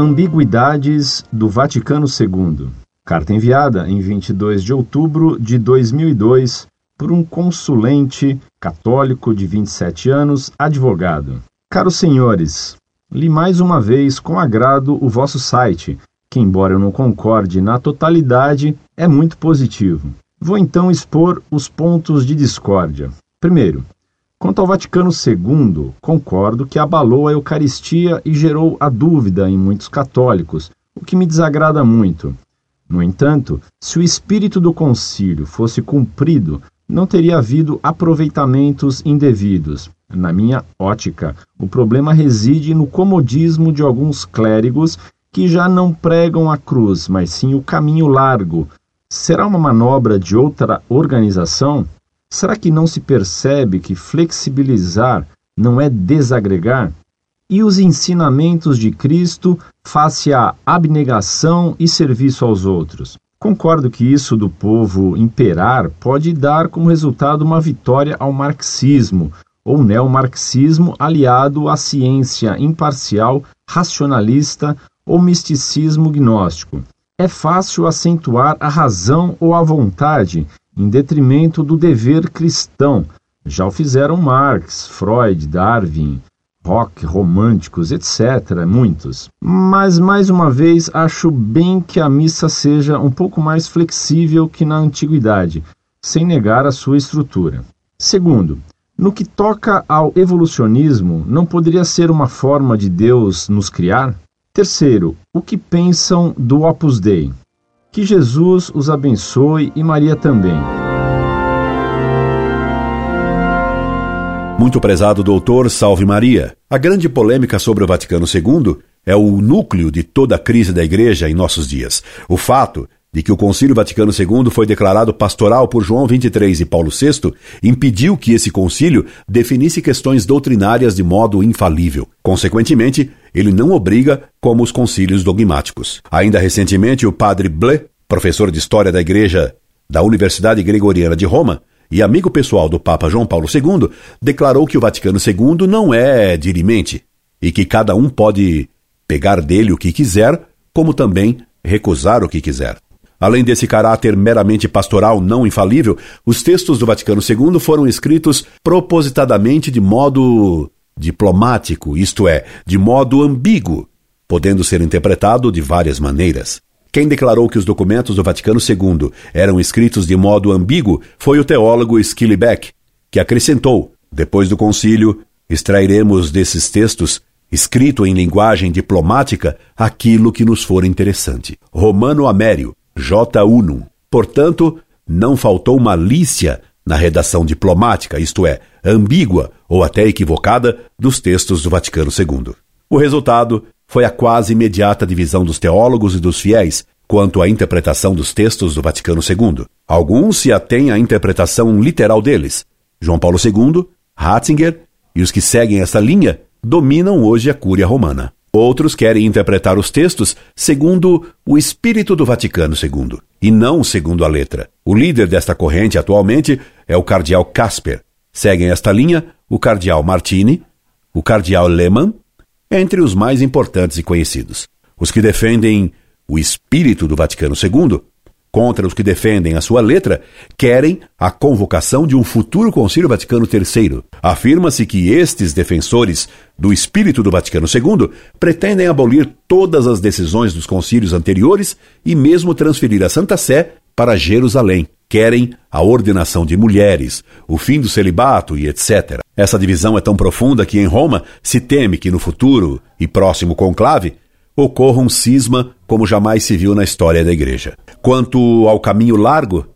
Ambiguidades do Vaticano II. Carta enviada em 22 de outubro de 2002 por um consulente católico de 27 anos, advogado. Caros senhores, li mais uma vez com agrado o vosso site, que, embora eu não concorde na totalidade, é muito positivo. Vou então expor os pontos de discórdia. Primeiro, quanto ao Vaticano II, concordo que abalou a Eucaristia e gerou a dúvida em muitos católicos, o que me desagrada muito. No entanto, se o espírito do concílio fosse cumprido, não teria havido aproveitamentos indevidos. Na minha ótica, o problema reside no comodismo de alguns clérigos que já não pregam a cruz, mas sim o caminho largo. Será uma manobra de outra organização? Será que não se percebe que flexibilizar não é desagregar? E os ensinamentos de Cristo face à abnegação e serviço aos outros? Concordo que isso do povo imperar pode dar como resultado uma vitória ao marxismo ou neomarxismo aliado à ciência imparcial, racionalista ou misticismo gnóstico. É fácil acentuar a razão ou a vontade em detrimento do dever cristão. Já o fizeram Marx, Freud, Darwin, rock, românticos, etc., muitos. Mas, mais uma vez, acho bem que a missa seja um pouco mais flexível que na antiguidade, sem negar a sua estrutura. Segundo, no que toca ao evolucionismo, não poderia ser uma forma de Deus nos criar? Terceiro, o que pensam do Opus Dei? Que Jesus os abençoe e Maria também. Muito prezado doutor, salve Maria. A grande polêmica sobre o Vaticano II é o núcleo de toda a crise da Igreja em nossos dias. O fato de que o Concílio Vaticano II foi declarado pastoral por João XXIII e Paulo VI impediu que esse concílio definisse questões doutrinárias de modo infalível. Consequentemente, ele não obriga como os concílios dogmáticos. Ainda recentemente, o padre Blé, professor de História da Igreja da Universidade Gregoriana de Roma, e amigo pessoal do Papa João Paulo II, declarou que o Vaticano II não é dirimente e que cada um pode pegar dele o que quiser, como também recusar o que quiser. Além desse caráter meramente pastoral não infalível, os textos do Vaticano II foram escritos propositadamente de modo diplomático, isto é, de modo ambíguo, podendo ser interpretado de várias maneiras. Quem declarou que os documentos do Vaticano II eram escritos de modo ambíguo foi o teólogo Skillebeck, que acrescentou: depois do concílio, extrairemos desses textos, escrito em linguagem diplomática, aquilo que nos for interessante. Romano Amério, J. Unum. Portanto, não faltou malícia na redação diplomática, isto é, ambígua ou até equivocada, dos textos do Vaticano II. O resultado foi a quase imediata divisão dos teólogos e dos fiéis quanto à interpretação dos textos do Vaticano II. Alguns se atêm à interpretação literal deles. João Paulo II, Ratzinger e os que seguem essa linha dominam hoje a Cúria Romana. Outros querem interpretar os textos segundo o espírito do Vaticano II, e não segundo a letra. O líder desta corrente atualmente é o cardeal Casper. Seguem esta linha o cardeal Martini, o cardeal Lehmann entre os mais importantes e conhecidos. Os que defendem o espírito do Vaticano II, contra os que defendem a sua letra, querem a convocação de um futuro Concílio Vaticano III. Afirma-se que estes defensores do espírito do Vaticano II pretendem abolir todas as decisões dos concílios anteriores e mesmo transferir a Santa Sé para Jerusalém. Querem a ordenação de mulheres, o fim do celibato e etc. Essa divisão é tão profunda que em Roma se teme que no futuro e próximo conclave ocorra um cisma como jamais se viu na história da Igreja. Quanto ao caminho largo,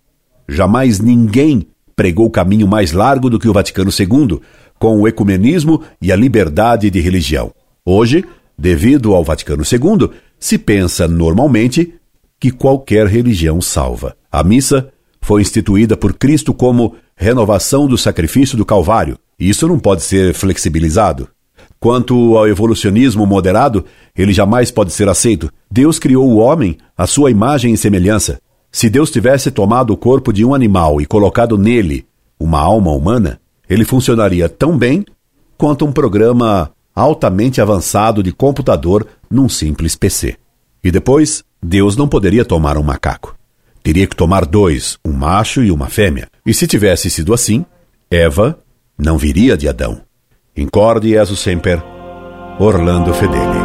jamais ninguém pregou caminho mais largo do que o Vaticano II, com o ecumenismo e a liberdade de religião. Hoje, devido ao Vaticano II, se pensa normalmente que qualquer religião salva. A missa foi instituída por Cristo como renovação do sacrifício do Calvário, isso não pode ser flexibilizado. Quanto ao evolucionismo moderado, ele jamais pode ser aceito. Deus criou o homem à sua imagem e semelhança. Se Deus tivesse tomado o corpo de um animal e colocado nele uma alma humana, ele funcionaria tão bem quanto um programa altamente avançado de computador num simples PC. E depois, Deus não poderia tomar um macaco. Teria que tomar dois, um macho e uma fêmea. E se tivesse sido assim, Eva não viria de Adão. Incorde Jesus Semper, Orlando Fedeli.